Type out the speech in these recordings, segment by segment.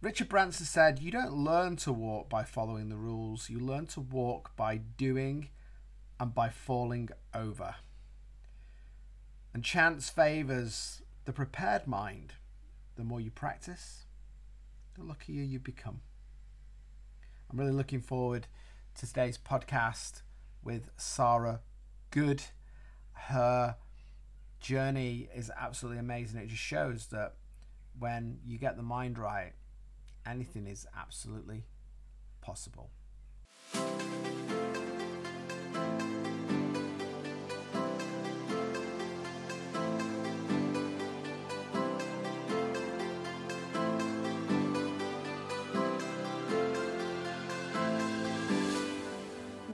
Richard Branson said, You don't learn to walk by following the rules, you learn to walk by doing and by falling over. And chance favours the prepared mind. The more you practice, the luckier you become. I'm really looking forward to today's podcast with Sarah Good. Her journey is absolutely amazing. It just shows that when you get the mind right, anything is absolutely possible.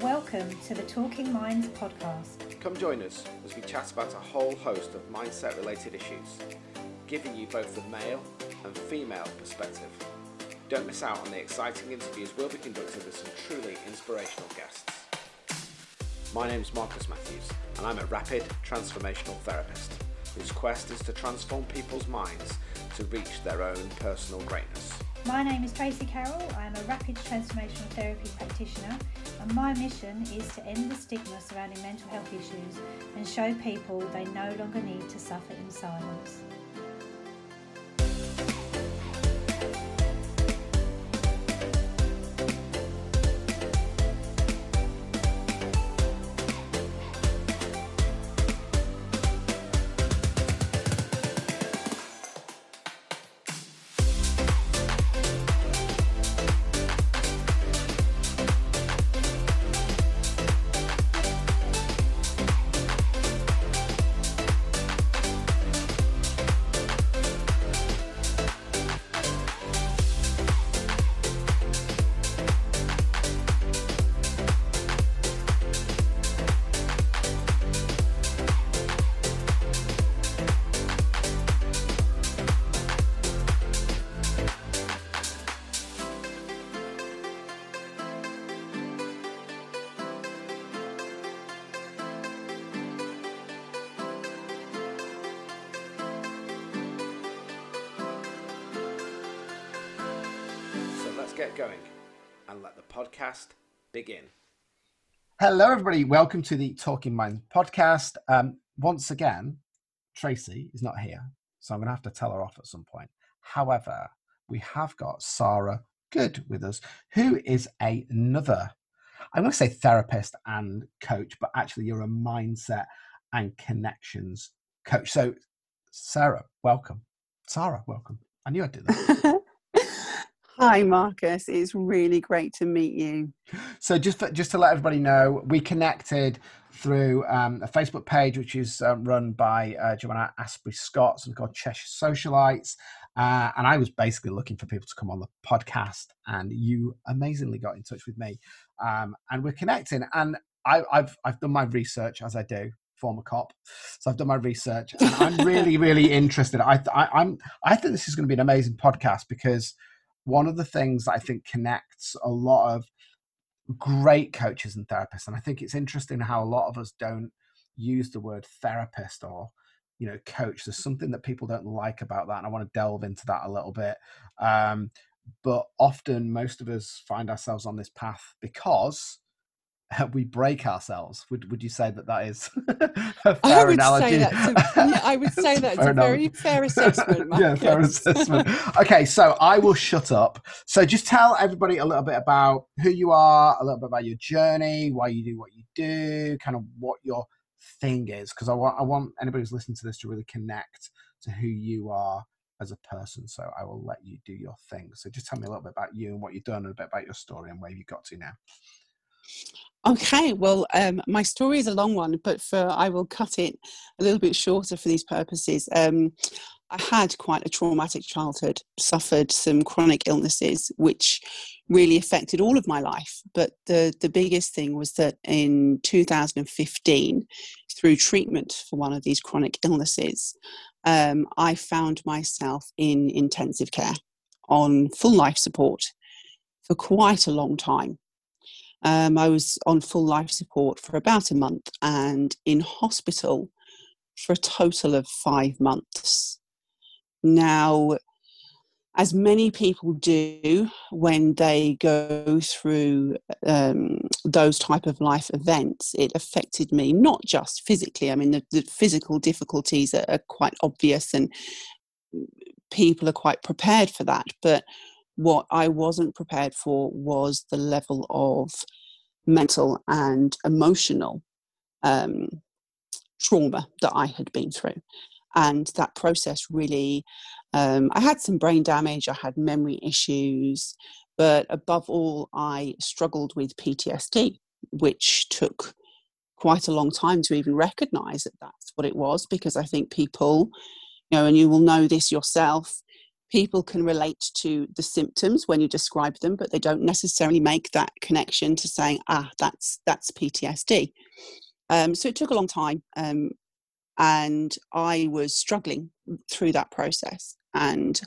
Welcome to the Talking Minds podcast. Come join us as we chat about a whole host of mindset related issues, giving you both the male and female perspective. Don't miss out on the exciting interviews we'll be conducting with some truly inspirational guests. My name is Marcus Matthews, and I'm a rapid transformational therapist whose quest is to transform people's minds to reach their own personal greatness. My name is Tracy Carroll. I am a rapid transformational therapy practitioner, and my mission is to end the stigma surrounding mental health issues and show people they no longer need to suffer in silence. Get going and let the podcast begin. Hello, everybody. Welcome to the Talking Minds podcast. Um, once again, Tracy is not here, so I'm going to have to tell her off at some point. However, we have got Sarah Good with us, who is a- another, I'm going to say therapist and coach, but actually, you're a mindset and connections coach. So, Sarah, welcome. Sarah, welcome. I knew I'd do that. Hi, Marcus. It's really great to meet you. So just for, just to let everybody know, we connected through um, a Facebook page which is um, run by uh, Joanna Asprey Scott, something called Cheshire Socialites, uh, and I was basically looking for people to come on the podcast, and you amazingly got in touch with me, um, and we're connecting. And I, I've I've done my research as I do. Former cop, so I've done my research, and I'm really, really interested. I, I, I'm, I think this is going to be an amazing podcast because one of the things I think connects a lot of great coaches and therapists, and I think it's interesting how a lot of us don't use the word therapist or you know coach. There's something that people don't like about that, and I want to delve into that a little bit. Um, but often, most of us find ourselves on this path because we break ourselves. Would would you say that that is a fair I would analogy? say that's a, yeah, I would say that's a very fair assessment. yeah, fair assessment. Okay, so I will shut up. So just tell everybody a little bit about who you are, a little bit about your journey, why you do what you do, kind of what your thing is, because I want I want anybody who's listening to this to really connect to who you are as a person. So I will let you do your thing. So just tell me a little bit about you and what you've done, and a bit about your story and where you got to now. Okay, well, um, my story is a long one, but for I will cut it a little bit shorter for these purposes. Um, I had quite a traumatic childhood, suffered some chronic illnesses, which really affected all of my life. But the, the biggest thing was that in 2015, through treatment for one of these chronic illnesses, um, I found myself in intensive care on full life support for quite a long time. Um, I was on full life support for about a month and in hospital for a total of five months. Now, as many people do when they go through um, those type of life events it affected me not just physically i mean the, the physical difficulties are, are, quite obvious and people are quite prepared for that but what i wasn't prepared for was the level of mental and emotional um, trauma that i had been through. And that process really um, i had some brain damage i had memory issues but above all i struggled with ptsd which took quite a long time to even recognize that that's what it was because i think people you know and you will know this yourself people can relate to the symptoms when you describe them but they don't necessarily make that connection to saying ah that's that's ptsd um, so it took a long time um, and I was struggling through that process. And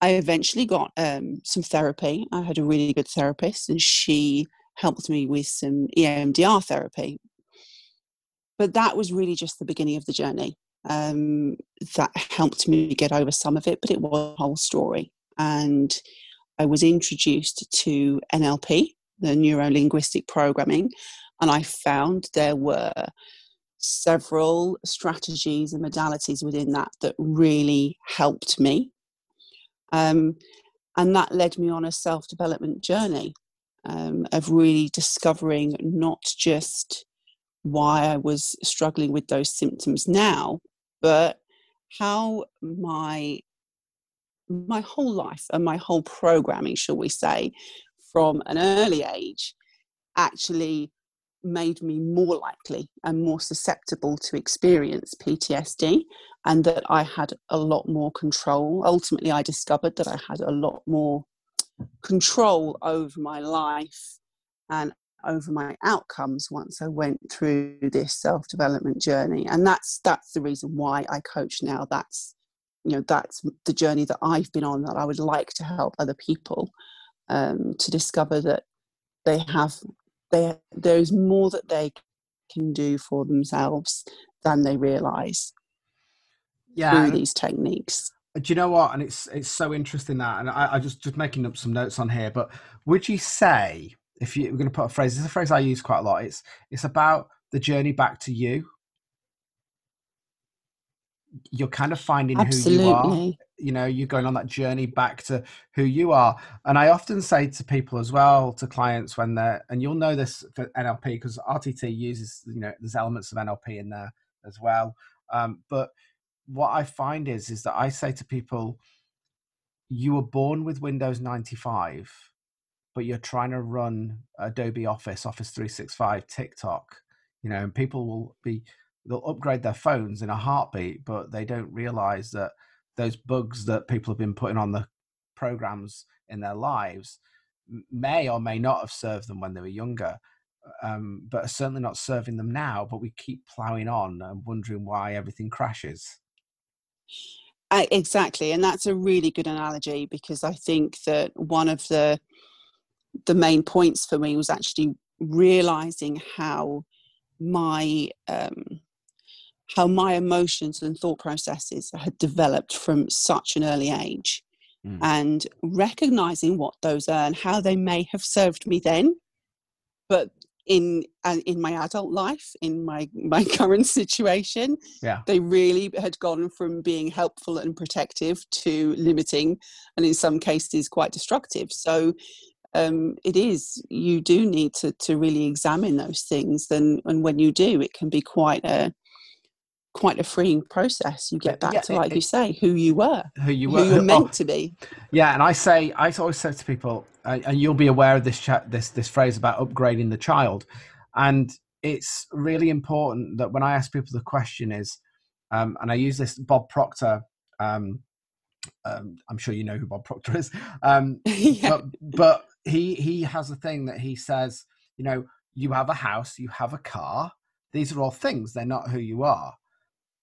I eventually got um, some therapy. I had a really good therapist, and she helped me with some EMDR therapy. But that was really just the beginning of the journey. Um, that helped me get over some of it, but it was a whole story. And I was introduced to NLP, the neuro linguistic programming, and I found there were several strategies and modalities within that that really helped me. Um, and that led me on a self development journey um, of really discovering not just why I was struggling with those symptoms now, but how my my whole life and my whole programming, shall we say, from an early age actually made me more likely and more susceptible to experience PTSD, and that I had a lot more control. Ultimately, I discovered that I had a lot more control over my life and over my outcomes once I went through this self-development journey. And that's that's the reason why I coach now. That's you know that's the journey that I've been on that I would like to help other people um, to discover that they have they, there's more that they can do for themselves than they realize yeah, through these techniques. Do you know what? And it's it's so interesting that, and I, I just just making up some notes on here. But would you say if you, we're going to put a phrase? This is a phrase I use quite a lot. It's it's about the journey back to you you're kind of finding Absolutely. who you are you know you're going on that journey back to who you are and i often say to people as well to clients when they're and you'll know this for nlp because rtt uses you know there's elements of nlp in there as well um, but what i find is is that i say to people you were born with windows 95 but you're trying to run adobe office office 365 tiktok you know and people will be they'll upgrade their phones in a heartbeat, but they don't realize that those bugs that people have been putting on the programs in their lives may or may not have served them when they were younger, um, but are certainly not serving them now. But we keep plowing on and wondering why everything crashes. Uh, exactly, and that's a really good analogy because I think that one of the the main points for me was actually realizing how my um, how my emotions and thought processes had developed from such an early age mm. and recognizing what those are and how they may have served me then but in uh, in my adult life in my my current situation yeah they really had gone from being helpful and protective to limiting and in some cases quite destructive so um, it is you do need to to really examine those things and and when you do it can be quite a quite a freeing process. You get back yeah, to, like it, you say, who you were, who you were, who you were meant oh, to be. Yeah, and I say, I always say to people, and you'll be aware of this chat, this this phrase about upgrading the child, and it's really important that when I ask people the question is, um, and I use this Bob Proctor. Um, um, I'm sure you know who Bob Proctor is, um, yeah. but but he he has a thing that he says, you know, you have a house, you have a car. These are all things; they're not who you are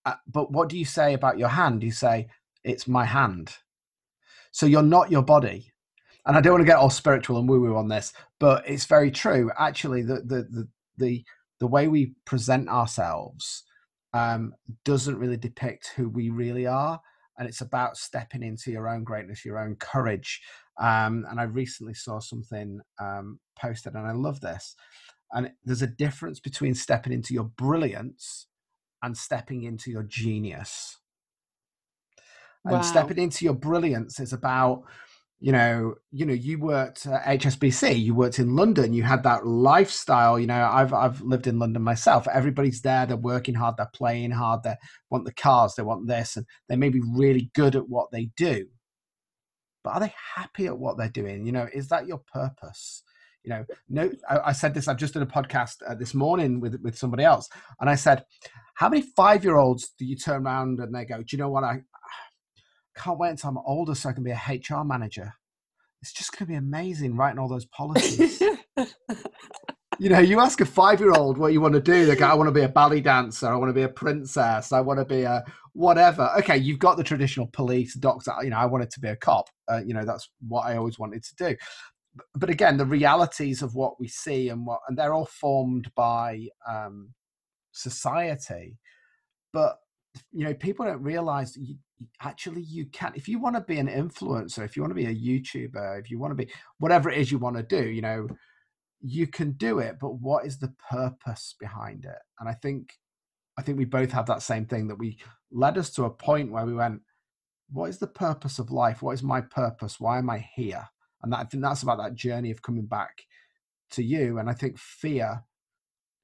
uh, but what do you say about your hand? You say, it's my hand. So you're not your body. And I don't want to get all spiritual and woo woo on this, but it's very true. Actually, the, the, the, the, the way we present ourselves um, doesn't really depict who we really are. and it's about stepping into your own greatness, your own courage. Um, and I recently saw something um, posted, and I love this. And there's a difference between stepping into your brilliance and stepping into your genius. Wow. And stepping into your brilliance is about you know, you know, you worked at HSBC, you worked in London, you had that lifestyle. You know, I've I've lived in London myself. Everybody's there, they're working hard, they're playing hard, they want the cars, they want this, and they may be really good at what they do. But are they happy at what they're doing? You know, is that your purpose? You know, no. I, I said this. I've just done a podcast uh, this morning with with somebody else, and I said, "How many five year olds do you turn around and they go, do you know what I, can't wait until I'm older so I can be a HR manager. It's just going to be amazing writing all those policies. you know, you ask a five year old what you want to do, they go, I want to be a ballet dancer, I want to be a princess, I want to be a whatever. Okay, you've got the traditional police, doctor, you know, I wanted to be a cop. Uh, you know, that's what I always wanted to do. But again, the realities of what we see and what, and they're all formed by um, society. But you know people don't realize you, actually you can if you want to be an influencer if you want to be a youtuber if you want to be whatever it is you want to do you know you can do it but what is the purpose behind it? And i think i think we both have that same thing that we led us to a point where we went what is the purpose of life? What is my purpose? Why am i here? And that, i think that's about that journey of coming back to you and i think fear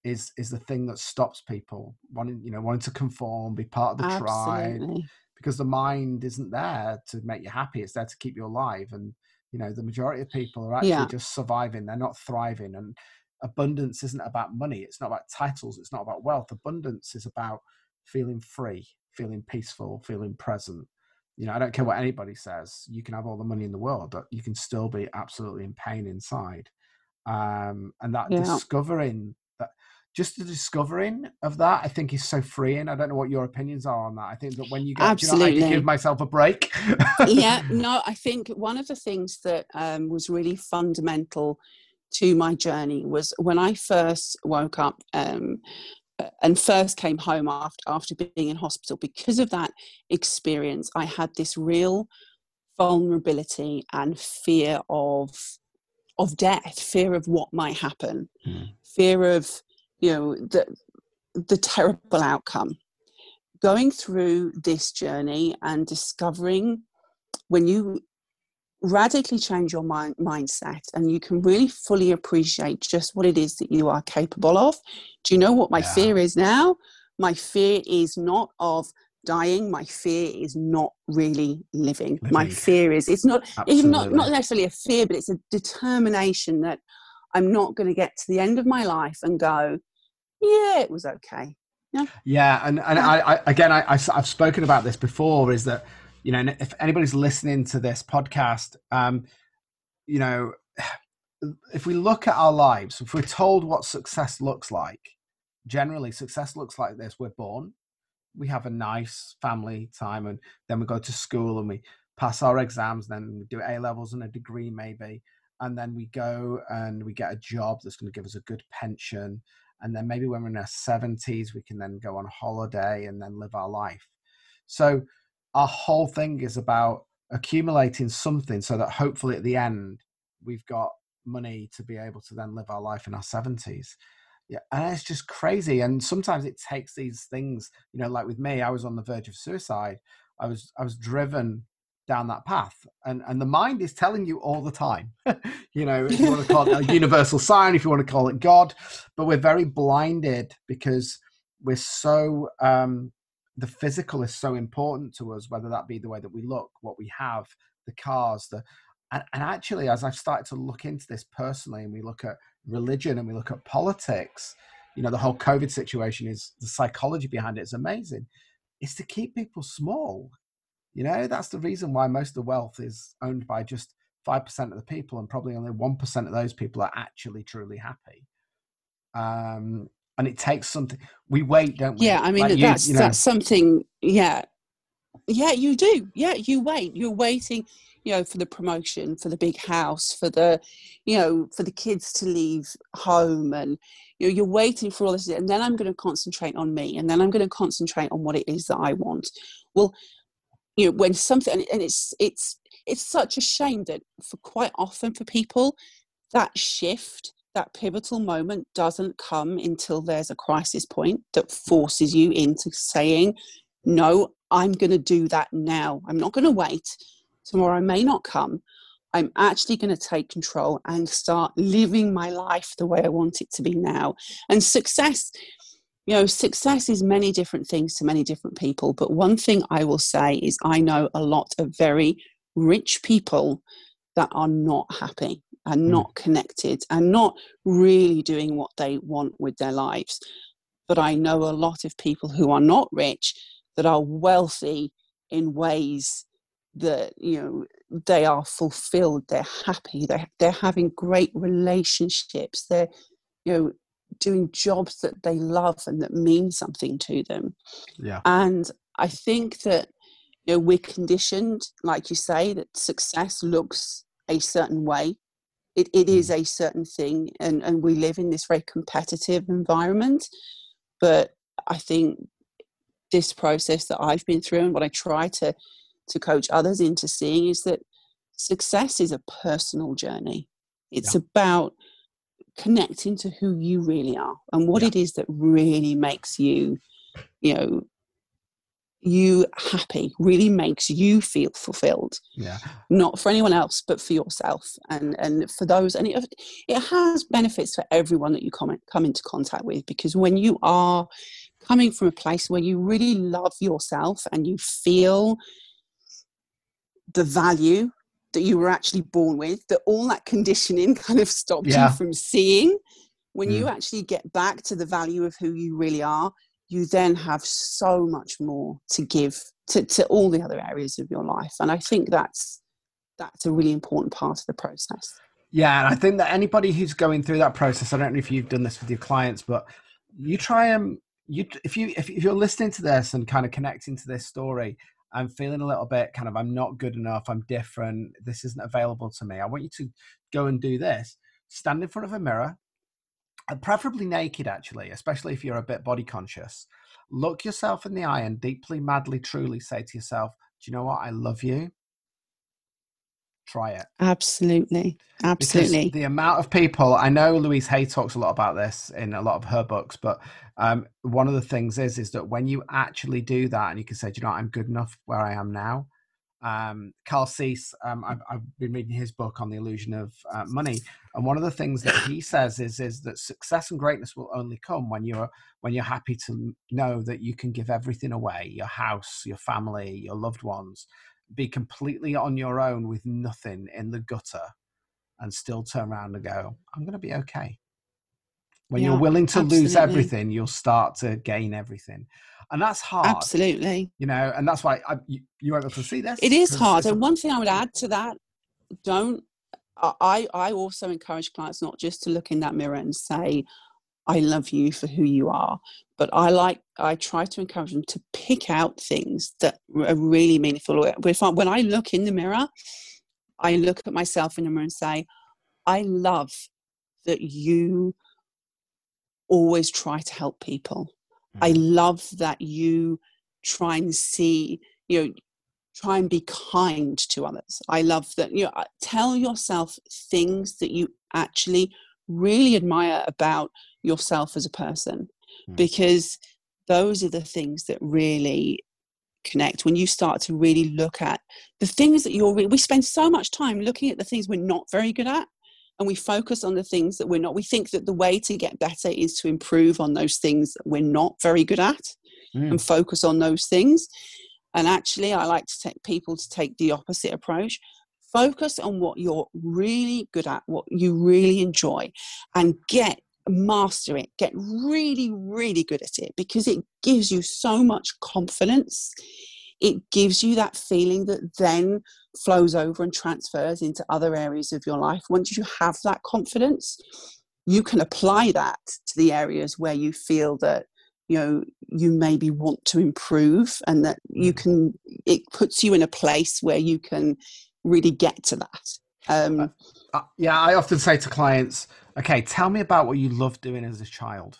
is is the thing that stops people wanting you know wanting to conform be part of the Absolutely. tribe because the mind isn't there to make you happy it's there to keep you alive and you know the majority of people are actually yeah. just surviving they're not thriving and abundance isn't about money it's not about titles it's not about wealth abundance is about feeling free feeling peaceful feeling present you know i don't care what anybody says you can have all the money in the world but you can still be absolutely in pain inside um, and that yeah. discovering that just the discovering of that, I think is so freeing. I don't know what your opinions are on that. I think that when you get, Absolutely. You know, I give myself a break. yeah, no, I think one of the things that um, was really fundamental to my journey was when I first woke up um, and first came home after after being in hospital. Because of that experience, I had this real vulnerability and fear of of death, fear of what might happen, mm. fear of you know the the terrible outcome going through this journey and discovering when you radically change your mind, mindset and you can really fully appreciate just what it is that you are capable of do you know what my yeah. fear is now my fear is not of dying my fear is not really living, living. my fear is it's not Absolutely. even not, not necessarily a fear but it's a determination that i'm not going to get to the end of my life and go yeah, it was okay. Yeah. Yeah, and and. I, I, again I, I have spoken about this before. Is that you know if anybody's listening to this podcast, um, you know, if we look at our lives, if we're told what success looks like, generally success looks like this: we're born, we have a nice family time, and then we go to school and we pass our exams, then we do A levels and a degree maybe, and then we go and we get a job that's going to give us a good pension and then maybe when we're in our 70s we can then go on holiday and then live our life. So our whole thing is about accumulating something so that hopefully at the end we've got money to be able to then live our life in our 70s yeah and it's just crazy and sometimes it takes these things you know like with me i was on the verge of suicide. I was i was driven down that path and and the mind is telling you all the time. You know if you want to call it a universal sign if you want to call it god but we're very blinded because we're so um the physical is so important to us whether that be the way that we look what we have the cars the and, and actually as i've started to look into this personally and we look at religion and we look at politics you know the whole covid situation is the psychology behind it is amazing is to keep people small you know, that's the reason why most of the wealth is owned by just 5% of the people, and probably only 1% of those people are actually truly happy. Um, and it takes something. We wait, don't we? Yeah, I mean, like that's, you, you know, that's something, yeah. Yeah, you do. Yeah, you wait. You're waiting, you know, for the promotion, for the big house, for the, you know, for the kids to leave home and, you know, you're waiting for all this. And then I'm going to concentrate on me and then I'm going to concentrate on what it is that I want. Well, you know when something and it's it's it's such a shame that for quite often for people that shift that pivotal moment doesn't come until there's a crisis point that forces you into saying no i'm going to do that now. I'm not going to wait. Tomorrow may not come. I'm actually going to take control and start living my life the way i want it to be now. And success you know success is many different things to many different people but one thing i will say is i know a lot of very rich people that are not happy and mm. not connected and not really doing what they want with their lives. But I know a lot of people who are not rich that are wealthy in ways that you know they are fulfilled they're happy they're, they're having great relationships they're you know doing jobs that they love and that mean something to them. Yeah. And i think that you know we're conditioned like you say that success looks a certain way. It, it is mm. a certain thing and, and we live in this very competitive environment. But i think this process that i've been through and what i try to to coach others into seeing is that success is a personal journey. It's yeah. about connecting to who you really are and what yeah. it is that really makes you you know you happy really makes you feel fulfilled yeah not for anyone else but for yourself and and for those and it, it has benefits for everyone that you come, come into contact with because when you are coming from a place where you really love yourself and you feel the value that you were actually born with that all that conditioning kind of stopped yeah. you from seeing when mm. you actually get back to the value of who you really are you then have so much more to give to, to all the other areas of your life and i think that's that's a really important part of the process yeah and i think that anybody who's going through that process i don't know if you've done this with your clients but you try and you if you if, if you're listening to this and kind of connecting to this story i'm feeling a little bit kind of i'm not good enough i'm different this isn't available to me i want you to go and do this. Stand in front of a mirror and preferably naked actually especially if you're a bit body conscious. Look yourself in the eye and deeply madly truly say to yourself do you know what? I love you try it. Absolutely. Absolutely. because the amount of people i know louise hay talks a lot about this in a lot of her books but um, one of the things is is that when you actually do that and you can say do you know what? i'm good enough where i am now um, Kyle Cease, um, I've, I've, been reading his book on the illusion of uh, money, and one of the things that he says is is that success and greatness will only come when you're when you're happy to know that you can give everything away, your house, your family, your loved ones, be completely on your own with nothing in the gutter, and still turn around and go, "I'm going to be okay." When yeah, you're willing to absolutely. lose everything, you'll start to gain everything and that's hard absolutely you know and that's why I, you, you were able to see this it is hard and one thing i would add to that don't i i also encourage clients not just to look in that mirror and say i love you for who you are but i like i try to encourage them to pick out things that are really meaningful when i look in the mirror i look at myself in the mirror and say i love that you always try to help people I mm-hmm. love that you try and see, you know, try and be kind to others. I love that, you know, tell yourself things that you actually really admire about yourself as a person mm. because those are the things that really connect when you start to really look at the things that you're we spend so much time looking at the things we're not very good at and we focus on the things that we're not we think that the way to get better is to improve on those things that we're not very good at mm. and focus on those things and actually i like to take people to take the opposite approach focus on what you're really good at what you really enjoy and get master it get really really good at it because it gives you so much confidence it gives you that feeling that then flows over and transfers into other areas of your life. Once you have that confidence, you can apply that to the areas where you feel that you know you maybe want to improve and that you mm. can it puts you in a place where you can really get to that um, uh, uh, yeah i often say to clients okay tell me about what you loved doing as a child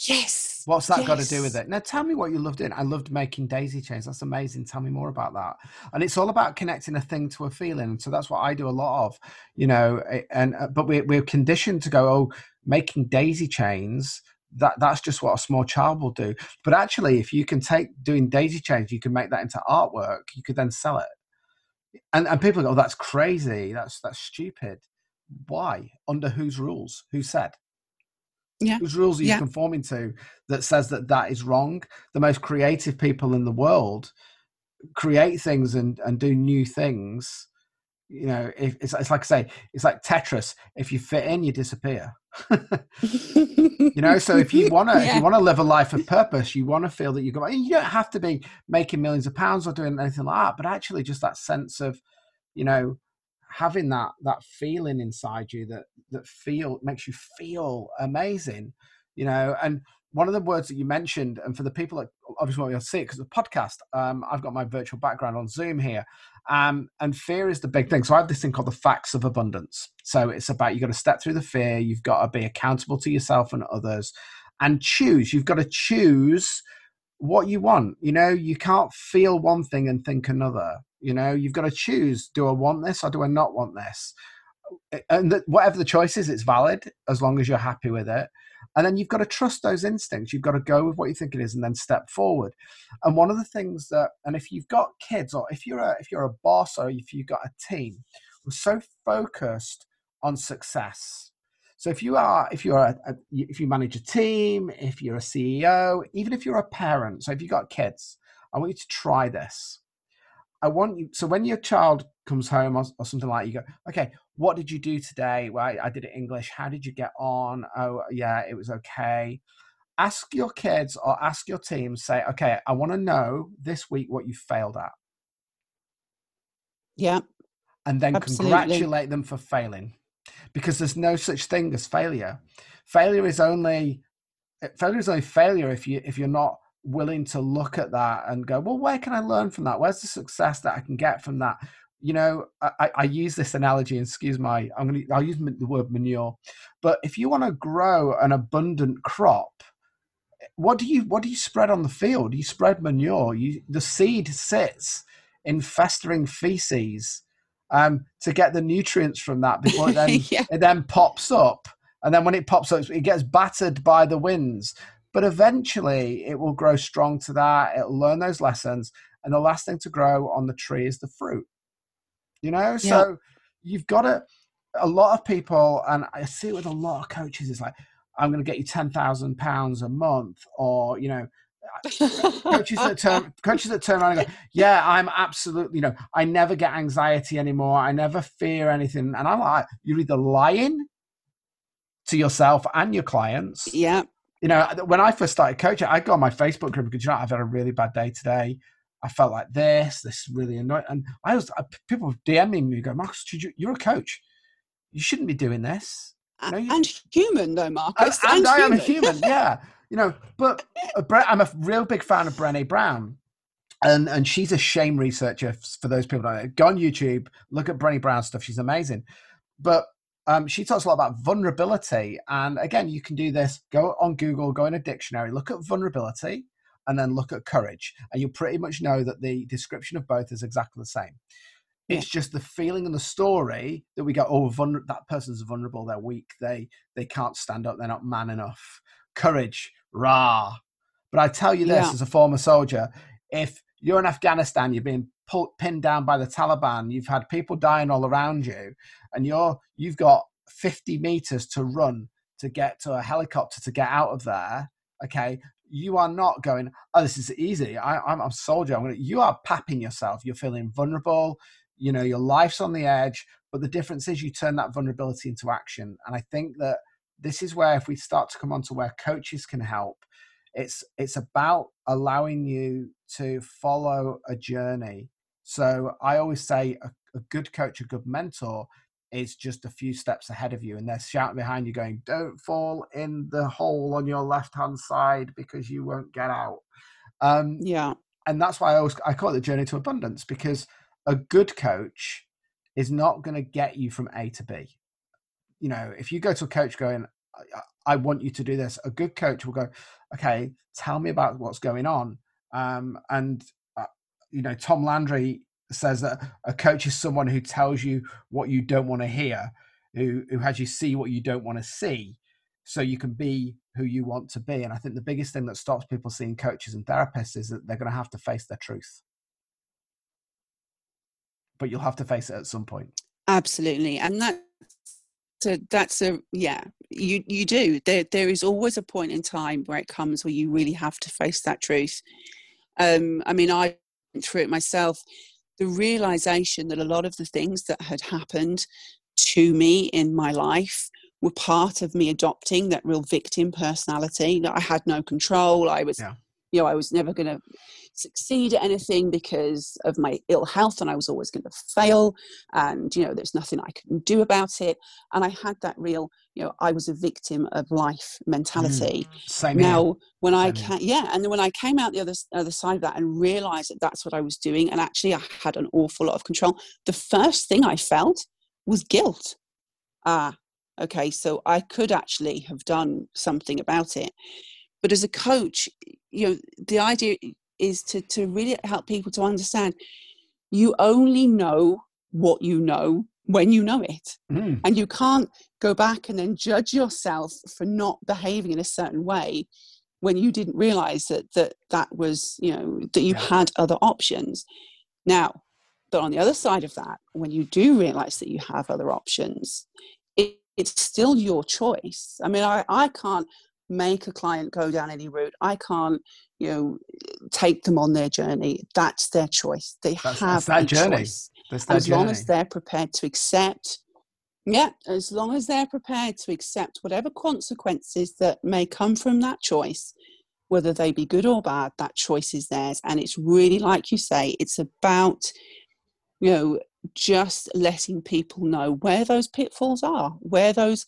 Yes. What's that yes. got to do with it? Now, tell me what you loved doing. I loved making daisy chains. That's amazing. Tell me more about that. And it's all about connecting a thing to a feeling. So that's what I do a lot of, you know. And uh, but we're we're conditioned to go, oh, making daisy chains. That that's just what a small child will do. But actually, if you can take doing daisy chains, you can make that into artwork. You could then sell it. And and people go, oh, that's crazy. That's that's stupid. Why? Under whose rules? Who said? Yeah. Whose rules are you yeah. conforming to that says that that is wrong? The most creative people in the world create things and, and do new things. You know, if, it's, it's like I say, it's like Tetris. If you fit in, you disappear. You know, so if you want to, yeah. if you want to live a life of purpose, you want to feel that you go. You don't have to be making millions of pounds or doing anything like that, but actually, just that sense of, you know, having that that feeling inside you that that feel makes you feel amazing you know and one of the words that you mentioned and for the people that obviously won't be able to see it because the podcast um, i've got my virtual background on zoom here um, and fear is the big thing so i have this thing called the facts of abundance so it's about you've got to step through the fear you've got to be accountable to yourself and others and choose you've got to choose what you want you know you can't feel one thing and think another you know, you've got to choose: do I want this or do I not want this? And that whatever the choice is, it's valid as long as you're happy with it. And then you've got to trust those instincts. You've got to go with what you think it is, and then step forward. And one of the things that, and if you've got kids, or if you're a if you're a boss, or if you've got a team, we're so focused on success. So if you are, if you're a, a, if you manage a team, if you're a CEO, even if you're a parent, so if you've got kids, I want you to try this. I want you. So when your child comes home or, or something like, you go, okay, what did you do today? Well, I, I did it English. How did you get on? Oh, yeah, it was okay. Ask your kids or ask your team. Say, okay, I want to know this week what you failed at. Yeah. And then absolutely. congratulate them for failing, because there's no such thing as failure. Failure is only eh, failure is only failure if you if you're not willing to look at that and go, well, where can I learn from that? Where's the success that I can get from that? You know, I, I use this analogy, and excuse my, I'm going to, I'll use the word manure. But if you want to grow an abundant crop, what do you, what do you spread on the field? You spread manure. You, the seed sits in festering feces um, to get the nutrients from that before it then, yeah. it then pops up. And then when it pops up, it gets battered by the winds but eventually it will grow strong to that. It'll learn those lessons. And the last thing to grow on the tree is the fruit. You know? Yeah. So you've got to, a lot of people, and I see it with a lot of coaches, it's like, I'm going to get you £10,000 a month, or, you know, coaches that turn coaches that turn around and go, yeah, I'm absolutely, you know, I never get anxiety anymore. I never fear anything. And I'm like, you're either lying to yourself and your clients, yeah, you know, when I first started coaching, I go on my Facebook group because you know I've had a really bad day today. I felt like this, this really annoying, and I was I, people DMing me, go, Marcus, you, are a coach, you shouldn't be doing this. You know, and human though, Marcus. And, and, and I am a human, yeah. You know, but I'm a real big fan of Brené Brown, and and she's a shame researcher. For those people go on YouTube, look at Brené Brown stuff. She's amazing. But um, she talks a lot about vulnerability. And again, you can do this go on Google, go in a dictionary, look at vulnerability, and then look at courage. And you'll pretty much know that the description of both is exactly the same. Yeah. It's just the feeling and the story that we go, oh, vulner- that person's vulnerable, they're weak, they they can't stand up, they're not man enough. Courage, rah. But I tell you this yeah. as a former soldier, if you're in Afghanistan, you're being pulled, pinned down by the Taliban, you've had people dying all around you, and you're you've got 50 meters to run to get to a helicopter to get out of there okay? You are not going oh this is easy. I, am a soldier. I'm gonna you are papping yourself. You're feeling vulnerable. You know your life's on the edge. But the difference is you turn that vulnerability into action. And i think that this is where if we start to come on to where coaches can help it's it's about allowing you to follow a journey so i always say a, a good coach a good mentor is just a few steps ahead of you and they're shouting behind you going don't fall in the hole on your left hand side because you won't get out um, yeah and that's why i always i call it the journey to abundance because a good coach is not going to get you from a to b you know if you go to a coach going I want you to do this. A good coach will go, okay, tell me about what's going on. Um, and, you know, Tom Landry says that a coach is someone who tells you what you don't want to hear, who, who has you see what you don't want to see, so you can be who you want to be. And I think the biggest thing that stops people seeing coaches and therapists is that they're going to have to face their truth. But you'll have to face it at some point. Absolutely. And that so that's a yeah you you do there there is always a point in time where it comes where you really have to face that truth um i mean i through it myself the realization that a lot of the things that had happened to me in my life were part of me adopting that real victim personality that i had no control i was yeah. You know i was never going to succeed at anything because of my ill health and I was always going to fail. And you know there's nothing I can do about it. And I had that real you know I was a victim of life mentality. Mm, same now here. when same I can yeah and then when I came out the other other side of that and realized that that's what I was doing and actually I had an awful lot of control the first thing I felt was guilt. Ah okay so I could actually have done something about it. But as a coach you know the idea is to, to really help people to understand you only know what you know when you know it. Mm. And you can't go back and then judge yourself for not behaving in a certain way when you didn't realize that that, that was, you know, that you yeah. had other options. Now, but on the other side of that, when you do realize that you have other options, it, it's still your choice. I mean, I, I can't make a client go down any route. I can't, you know, take them on their journey. That's their choice. They that's, have that's a journey. choice. as journey. long as they're prepared to accept, yeah, as long as they're prepared to accept whatever consequences that may come from that choice, whether they be good or bad, that choice is theirs. And it's really like you say, it's about, you know, just letting people know where those pitfalls are, where those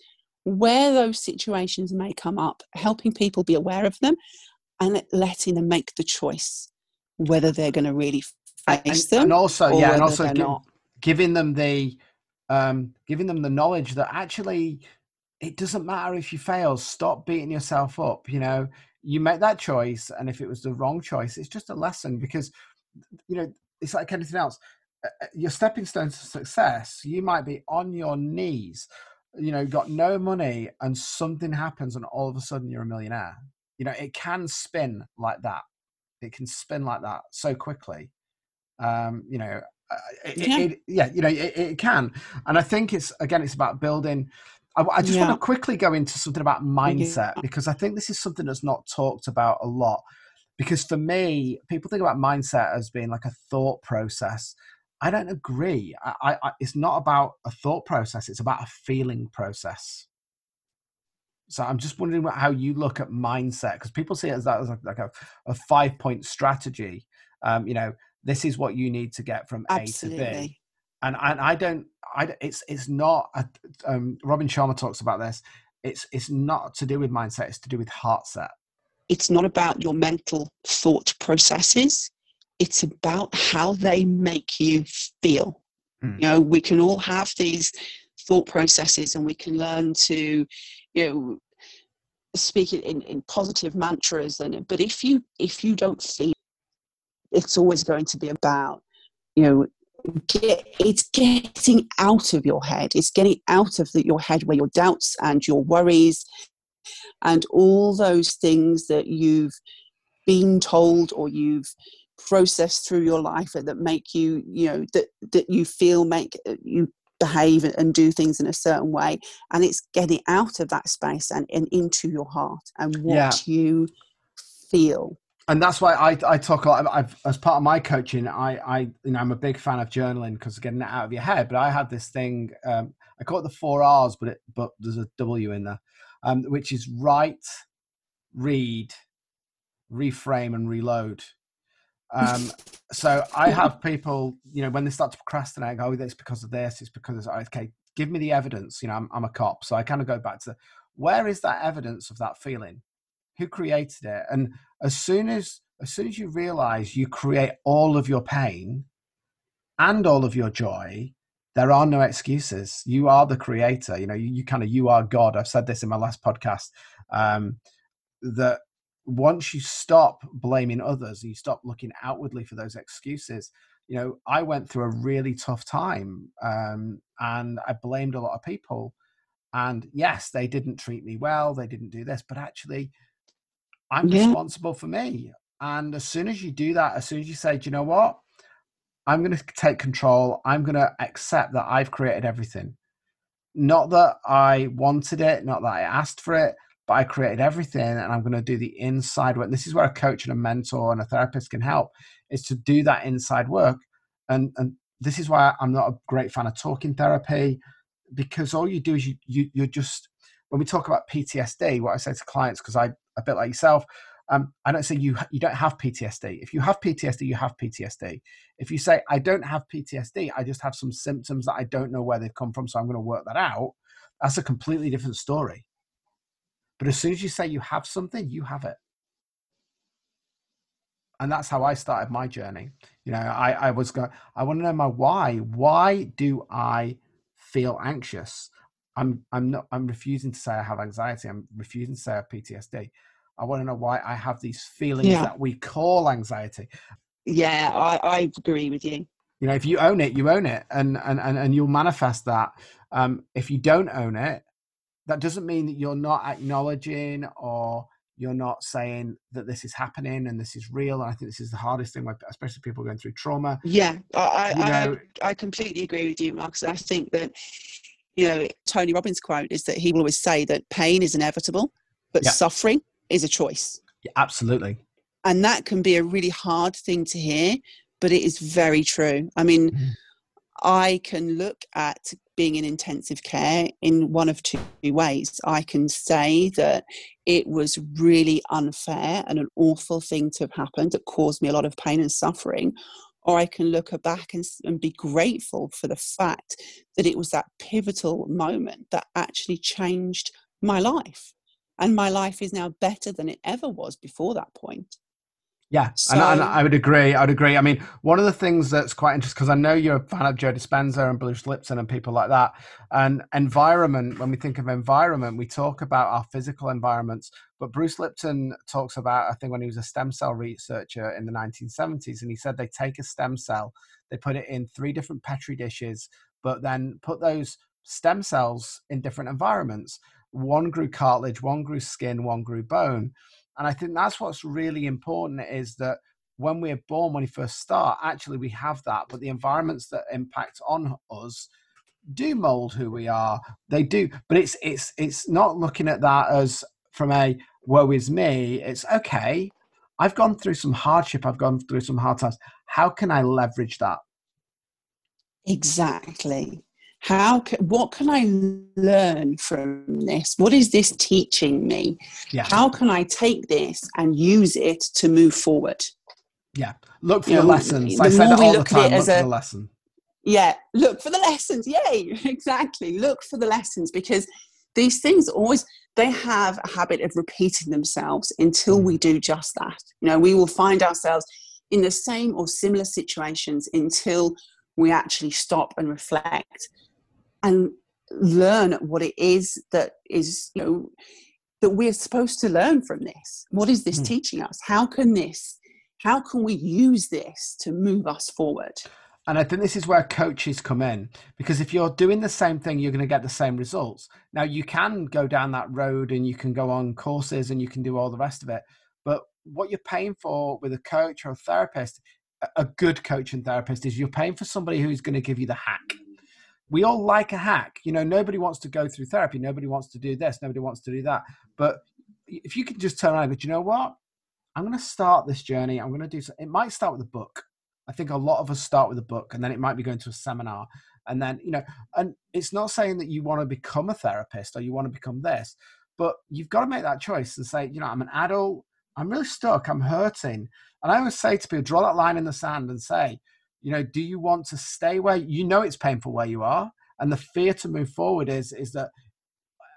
where those situations may come up, helping people be aware of them and letting them make the choice whether they're going to really face and, them and also yeah and also give, giving them the um, giving them the knowledge that actually it doesn't matter if you fail stop beating yourself up you know? You make that choice and if it was the wrong choice it's just a lesson because you know it's like anything else. Your stepping stone to success. You might be on your knees you know got no money and something happens and all of a sudden you're a millionaire. You know it can spin like that. It can spin like that so quickly. Um you know uh, it, yeah. It, yeah you know it, it, can. And i think it's again it's about building. I, I just yeah. want to quickly go into something about mindset yeah. because i think this is something that's not talked about a lot. Because for me people think about mindset as being like a thought process I don't agree. I, I, it's not about a thought process; it's about a feeling process. So I'm just wondering about how you look at mindset because people see it as that as like a, a five point strategy. Um, you know, this is what you need to get from Absolutely. A to B. And and I don't. I it's it's not. A, um, Robin Sharma talks about this. It's it's not to do with mindset. It's to do with heart set. It's not about your mental thought processes it's about how they make you feel. Mm. You know, we can all have these thought processes and we can learn to, you know, speak in, in positive mantras and but if you if you don't feel it's always going to be about you know get, it's getting out of your head it's getting out of the, your head where your doubts and your worries and all those things that you've been told or you've process through your life that make you you know that that you feel make uh, you behave and do things in a certain way and it's getting out of that space and, and into your heart and what yeah. you feel and that's why I, I talk a lot. I've, as part of my coaching, I, I, you know, I'm a big fan of journaling because getting it out of your head. But I had this thing, um, I call it the four R's, but it, but there's a W in there, um, which is write, read, reframe, and reload. Um, so I have people, you know, when they start to procrastinate, go, oh, it's because of this, it's because of, okay, give me the evidence. You know, I'm, I'm a cop. So I kind of go back to where is that evidence of that feeling? Who created it? And as soon as, as soon as you realize you create all of your pain and all of your joy, there are no excuses. You are the creator. You know, you, you kind of you are God. I've said this in my last podcast. Um, that once you stop blaming others and you stop looking outwardly for those excuses, you know, I went through a really tough time um, and I blamed a lot of people. And yes, they didn't treat me well, they didn't do this, but actually, I'm yeah. responsible for me. And as soon as you do that, as soon as you say, do you know what? I'm going to take control. I'm going to accept that I've created everything. Not that I wanted it, not that I asked for it, but I created everything and I'm going to do the inside work. This is where a coach and a mentor and a therapist can help is to do that inside work. And, and this is why I'm not a great fan of talking therapy because all you do is you, you you're just when we talk about PTSD, what I say to clients, because I a bit like yourself, um, I don't say you you don't have PTSD. If you have PTSD, you have PTSD. If you say I don't have PTSD, I just have some symptoms that I don't know where they've come from, so I'm going to work that out. That's a completely different story. But as soon as you say you have something, you have it. And that's how I started my journey. You know, I, I was going, I want to know my why. Why do I feel anxious? I'm, I'm not, I'm refusing to say I have anxiety. I'm refusing to say I have PTSD. I want to know why I have these feelings yeah. that we call anxiety. Yeah, I, I agree with you. You know, if you own it, you own it, and and and, and you'll manifest that. Um, if you don't own it, that doesn't mean that you're not acknowledging or you're not saying that this is happening and this is real. And I think this is the hardest thing, especially people going through trauma. Yeah, I know, I, I completely agree with you, Marcus. I think that you know Tony Robbins' quote is that he will always say that pain is inevitable, but yeah. suffering is a choice. Yeah, absolutely. And that can be a really hard thing to hear, but it is very true. I mean. Mm I can look at being in intensive care in one of two ways. I can say that it was really unfair and an awful thing to have happened that caused me a lot of pain and suffering. Or I can look back and, and be grateful for the fact that it was that pivotal moment that actually changed my life. And my life is now better than it ever was before that point. Yeah, so, and, and, I would agree. I would agree. I mean, one of the things that's quite interesting because I know you're a fan of Joe Dispenza and Bruce Lipton and people like that. And environment, when we think of environment, we talk about our physical environments. But Bruce Lipton talks about, I think, when he was a stem cell researcher in the 1970s, and he said they take a stem cell, they put it in three different petri dishes, but then put those stem cells in different environments. One grew cartilage, one grew skin, one grew bone and I think that's what's really important is that when we're born, when we first start, actually we have that, but the environments that impact on us do mold who we are. They do, but it's it's it's not looking at that as from a woe is me. It's okay. I've gone through some hardship. I've gone through some hard times. How can I leverage that? Exactly how can, what can i learn from this? What is this teaching me? Yeah. how can i take this and use it to move forward? Yeah. Look for you the know, lessons. the i say that all the time look for a, the lesson. Yeah look for the lessons yay exactly look for the lessons because these things always they have a habit of repeating themselves until we mm. do just that. You know we will find ourselves in the same or similar situations until we actually stop and reflect and learn what it is that is you know that we're supposed to learn from this what is this mm. teaching us how can this how can we use this to move us forward and I think this is where coaches come in because if you're doing the same thing, you're going to get the same results. Now, you can go down that road and you can go on courses and you can do all the rest of it. But what you're paying for with a coach or a therapist, a good coach and therapist, is you're paying for somebody who's going to give you the hack we all like a hack. You know, nobody wants to go through therapy. Nobody wants to do this. Nobody wants to do that. But if you can just turn around go, you know what? I'm going to start this journey. I'm going to do so. It might start with a book. I think a lot of us start with a book and then it might be going to a seminar. And then, you know, and it's not saying that you want to become a therapist or you want to become this, but you've got to make that choice and say, you know, I'm an adult. I'm really stuck. I'm hurting. And I always say to people, draw that line in the sand and say, you know do you want to stay where you know it's painful where you are and the fear to move forward is is that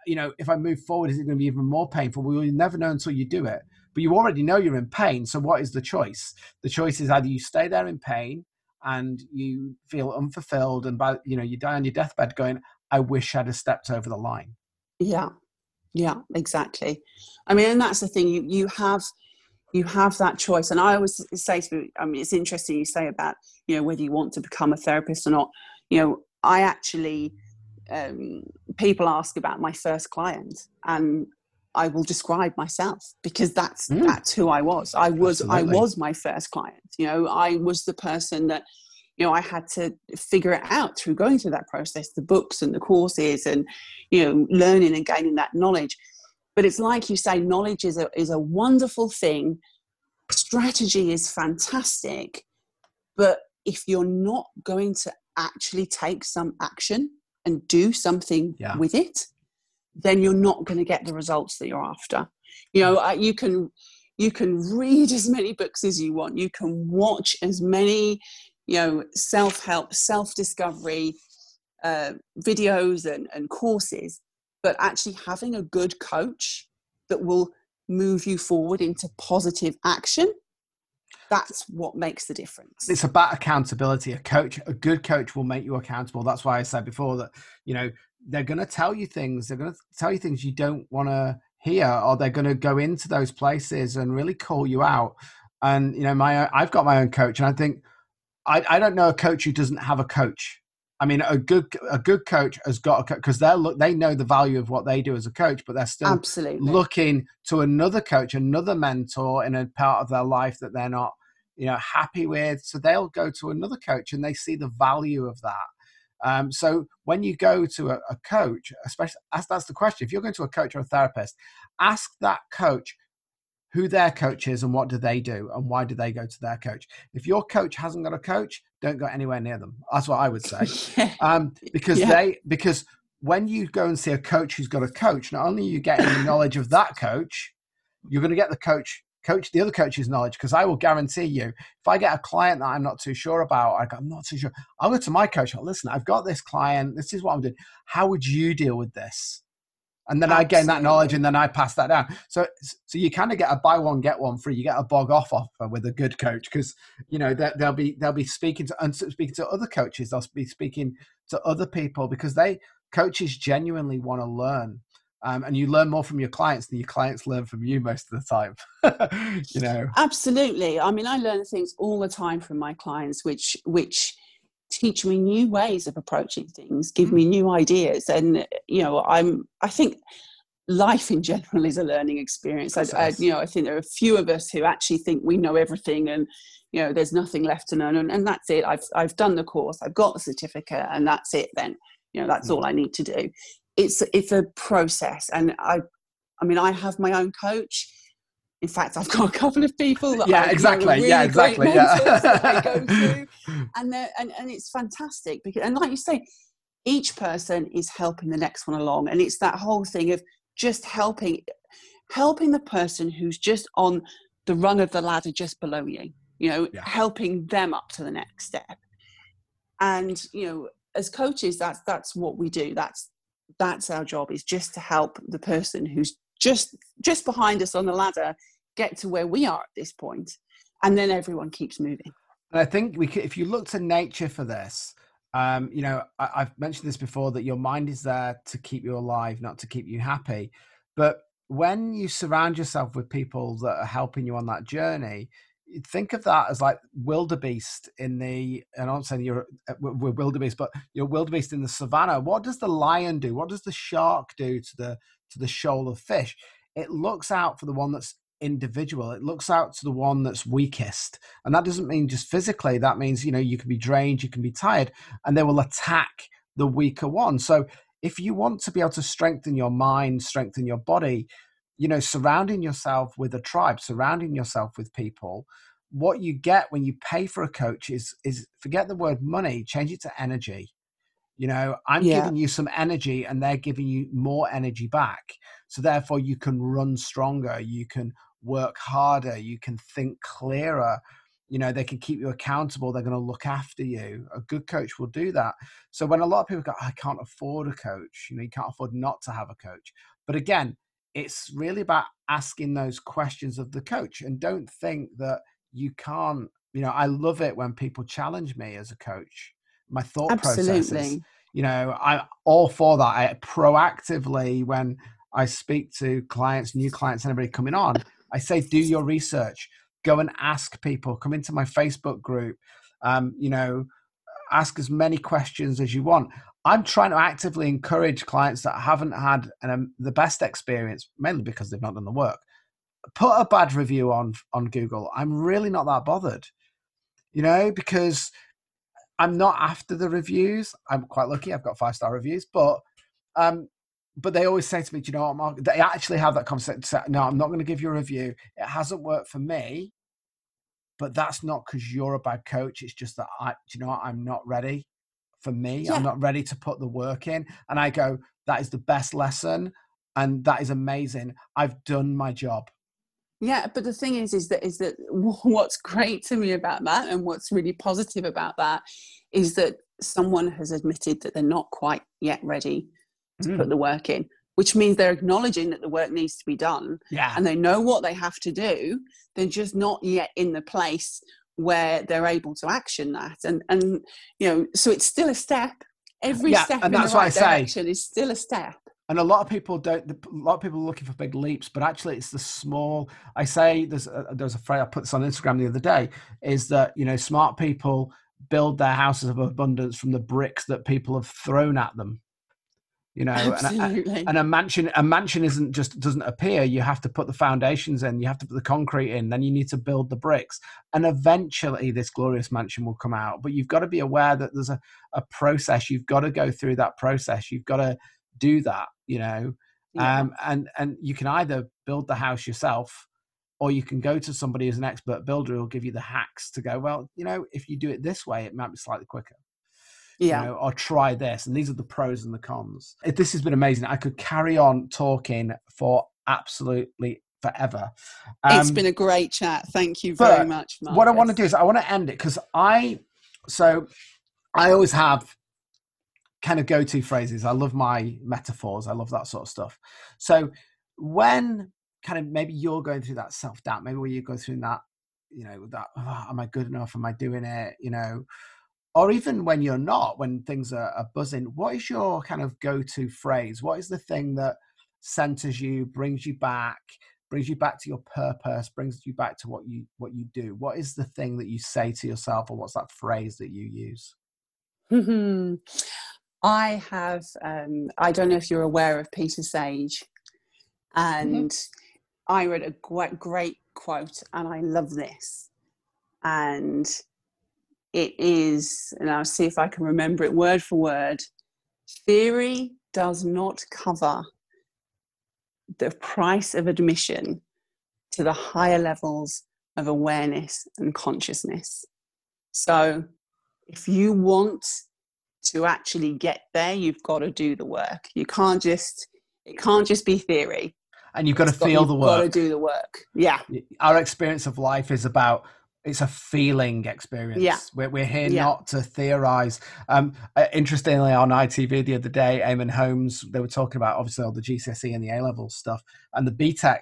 you know if i move forward is it going to be even more painful? We will never know until you do it but you already know you're in pain so what is the choice? The choice is either you stay there in pain and you feel unfulfilled and by you know you die on your deathbed going i wish i'd have stepped over the line. Yeah. Yeah exactly. I mean and that's the thing you you have you have that choice and i always say to people. i mean it's interesting you say about you know whether you want to become a therapist or not you know i actually um, people ask about my first client and I will describe myself because that's mm. that's who I was. I was Absolutely. I was my first client. You know, I was the person that you know I had to figure it out through going through that process, the books and the courses, and you know, learning and gaining that knowledge. But it's like you say, knowledge is a is a wonderful thing. Strategy is fantastic, but if you're not going to actually take some action and do something yeah. with it, then you're not going to get the results that you're after. You know, you can you can read as many books as you want. You can watch as many, you know, self help, self discovery uh, videos and, and courses, but actually having a good coach that will move you forward into positive action that's what makes the difference. It's about accountability. A coach a good coach will make you accountable. That's why i said before that you know they're going to tell you things. They're going to tell you things you don't want to hear or they're going to go into those places and really call you out. And you know my i've got my own coach and i think i, I don't know a coach who doesn't have a coach I mean, a good a good coach has got a because they're look they know the value of what they do as a coach, but they're still absolutely looking to another coach, another mentor in a part of their life that they're not you know happy with. So they'll go to another coach and they see the value of that. Um, so when you go to a, a coach, especially as that's the question, if you're going to a coach or a therapist, ask that coach who their coach is and what do they do and why do they go to their coach. If your coach hasn't got a coach, don't go anywhere near them. That's what I would say, um, because yeah. they because when you go and see a coach who's got a coach, not only are you getting the knowledge of that coach, you're going to get the coach coach the other coach's knowledge because I will guarantee you if I get a client that I'm not too sure about I am not too sure I'll go to my coach I'll listen I've got this client this is what I'm doing how would you deal with this and then Absolutely. I gain that knowledge and then I pass that down. So so you kind of get a buy one get one free. You get a bog off offer with a good coach because you know they'll be they'll be speaking to and speaking to other coaches they'll be speaking to other people because they coaches genuinely want to learn. Um, and you learn more from your clients than your clients learn from you most of the time you know? Absolutely. I mean i learn things all the time from my clients which which teach me new ways of approaching things give me new ideas and you know i'm i think life in general is a learning experience. I, I, you know i think there are a few of us who actually think we know everything and you know there's nothing left to learn and, and that's it. I've i've done the course i've got the certificate and that's it then. You know that's mm. all i need to do. It's it's a process and i i mean i have my own coach in fact i've got a couple of people that yeah I, exactly. really yeah exactly. Yeah. go to and, and and it's fantastic because and like you say each person is helping the next one along and it's that whole thing of just helping helping the person who's just on the rung of the ladder just below you you know yeah. helping them up to the next step. And you know as coaches that's that's what we do. That's that's our job is just to help the person who's just just behind us on the ladder get to where we are at this point and then everyone keeps moving. And i think we could, if you look to nature for this um, you know I, i've mentioned this before that your mind is there to keep you alive not to keep you happy. But when you surround yourself with people that are helping you on that journey think of that as like wildebeest in the and i'm saying you're uh, we're wildebeest but you're wildebeest in the savannah. What does the lion do? What does the shark do to the to the shoal of fish? It looks out for the one that's individual. It looks out to the one that's weakest. And that doesn't mean just physically that means you know you can be drained you can be tired and they will attack the weaker one. So if you want to be able to strengthen your mind strengthen your body you know surrounding yourself with a tribe surrounding yourself with people what you get when you pay for a coach is is forget the word money change it to energy. You know i'm yeah. giving you some energy and they're giving you more energy back. So therefore you can run stronger you can work harder you can think clearer you know they can keep you accountable they're going to look after you a good coach will do that so when a lot of people go i can't afford a coach you know you can't afford not to have a coach but again it's really about asking those questions of the coach and don't think that you can't you know i love it when people challenge me as a coach my thought Absolutely. processes you know i'm all for that i proactively when i speak to clients new clients anybody coming on i say do your research. Go and ask people. Come into my facebook group. Um, you know ask as many questions as you want. I'm trying to actively encourage clients that haven't had an, um, the best experience mainly because they've not done the work. Put a bad review on on google. I'm really not that bothered you know because i'm not after the reviews. I'm quite lucky i've got five star reviews but um but they always say to me, Do you know what, Mark? They actually have that concept. No, I'm not going to give you a review. It hasn't worked for me but that's not because you're a bad coach. It's just that I, do you know, what? I'm not ready for me. Yeah. I'm not ready to put the work in. And I go, that is the best lesson, and that is amazing. I've done my job. Yeah, but the thing is, is that is that what's great to me about that, and what's really positive about that, is that someone has admitted that they're not quite yet ready to mm. put the work in which means they're acknowledging that the work needs to be done yeah. and they know what they have to do they're just not yet in the place where they're able to action that and and you know so it's still a step every yeah, step and that's in the right what I direction say. is still a step and a lot of people don't a lot of people are looking for big leaps but actually it's the small i say there's a, there's a phrase i put this on instagram the other day is that you know smart people build their houses of abundance from the bricks that people have thrown at them you know and a, and a, mansion a mansion isn't just doesn't appear. You have to put the foundations in you have to put the concrete in then you need to build the bricks. And eventually this glorious mansion will come out. But you've got to be aware that there's a, a process. You've got to go through that process. You've got to do that you know? Yeah. um, and and you can either build the house yourself or you can go to somebody who's an expert builder who'll give you the hacks to go well you know if you do it this way it might be slightly quicker yeah. You know, or try this. And these are the pros and the cons. This has been amazing. I could carry on talking for absolutely forever. Um, it's been a great chat. Thank you very much. Marcus. What I want to do is I want to end it because I, so I always have kind of go to phrases. I love my metaphors. I love that sort of stuff. So when kind of maybe you're going through that self doubt, maybe when you go through that, you know, that, oh, am I good enough? Am I doing it? You know, or even when you're not, when things are, are buzzing, what is your kind of go to phrase? What is the thing that centers you, brings you back, brings you back to your purpose, brings you back to what you what you do? What is the thing that you say to yourself, or what's that phrase that you use? I have. Um, I don't know if you're aware of Peter Sage, mm-hmm. and mm-hmm. I read a great, great quote, and I love this. And it is, and I'll see if I can remember it word for word theory does not cover the price of admission to the higher levels of awareness and consciousness. So, if you want to actually get there, you've got to do the work. You can't just, it can't just be theory. And you've got to feel got, the work. You've got to do the work. Yeah. Our experience of life is about it's a feeling experience. Yeah. We're, we're here yeah. not to theorize. Um, uh, interestingly, on ITV the other day, Eamonn Holmes, they were talking about obviously all the GCSE and the A level stuff and the BTEC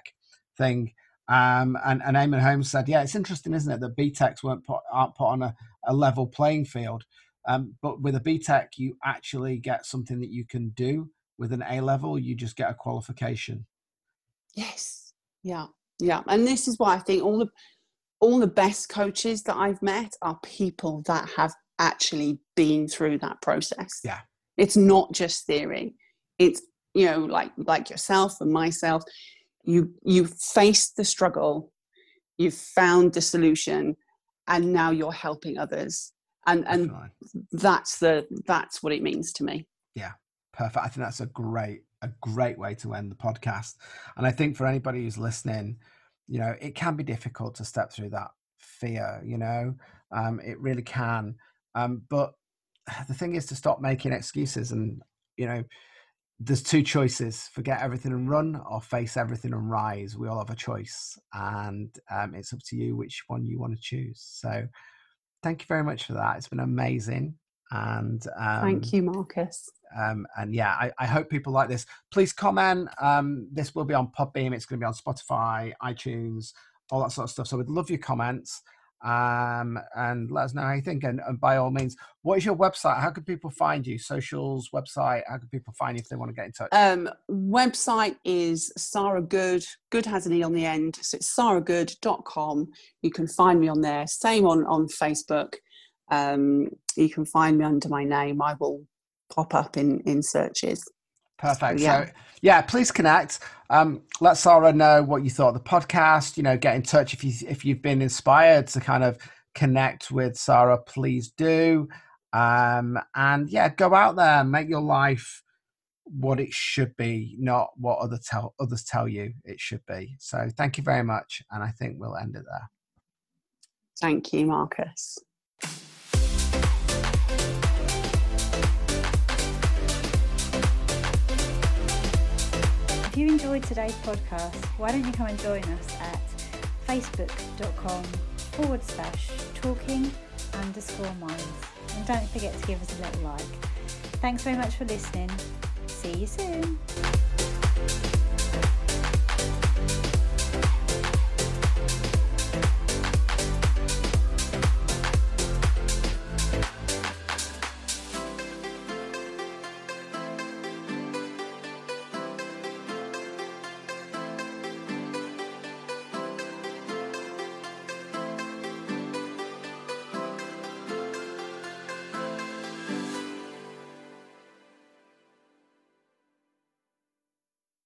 thing. Um, and, and Eamonn Holmes said, yeah, it's interesting, isn't it, that BTECs weren't put, aren't put on a, a level playing field. Um, but with a BTEC, you actually get something that you can do. With an A level, you just get a qualification. Yes. Yeah. Yeah. And this is why I think all the all the best coaches that I've met are people that have actually been through that process. Yeah. It's not just theory. It's, you know, like like yourself and myself, you you faced the struggle, you've found the solution, and now you're helping others. And and Definitely. that's the that's what it means to me. Yeah. Perfect. I think that's a great a great way to end the podcast. And I think for anybody who's listening, you know it can be difficult to step through that fear you know? Um, it really can. Um, but the thing is to stop making excuses and you know there's two choices forget everything and run or face everything and rise. We all have a choice and um, it's up to you which one you want to choose. So thank you very much for that. It's been amazing and um, thank you marcus um, and yeah, I, I, hope people like this. Please comment. Um, this will be on Podbean. It's going to be on Spotify, iTunes, all that sort of stuff. So we'd love your comments. um, and let us know how you think. And, and, by all means, what is your website? How can people find you? Socials, website. How can people find you if they want to get in touch? Um, website is Sarah Goode. Goode has an e on the end, so it's sarahgoode.com. You can find me on there. Same on on Facebook. Um, you can find me under my name. I will pop up in in searches. Perfect. So, yeah. So, yeah, please connect. Um, let Sarah know what you thought of the podcast. You know, get in touch if you if you've been inspired to kind of connect with Sarah. Please do. Um, and yeah, go out there, make your life what it should be, not what other tell others tell you it should be. So, thank you very much, and I think we'll end it there. Thank you, Marcus. If you enjoyed today's podcast, why don't you come and join us at facebook.com forward slash talking underscore minds. And don't forget to give us a little like. Thanks very much for listening. See you soon.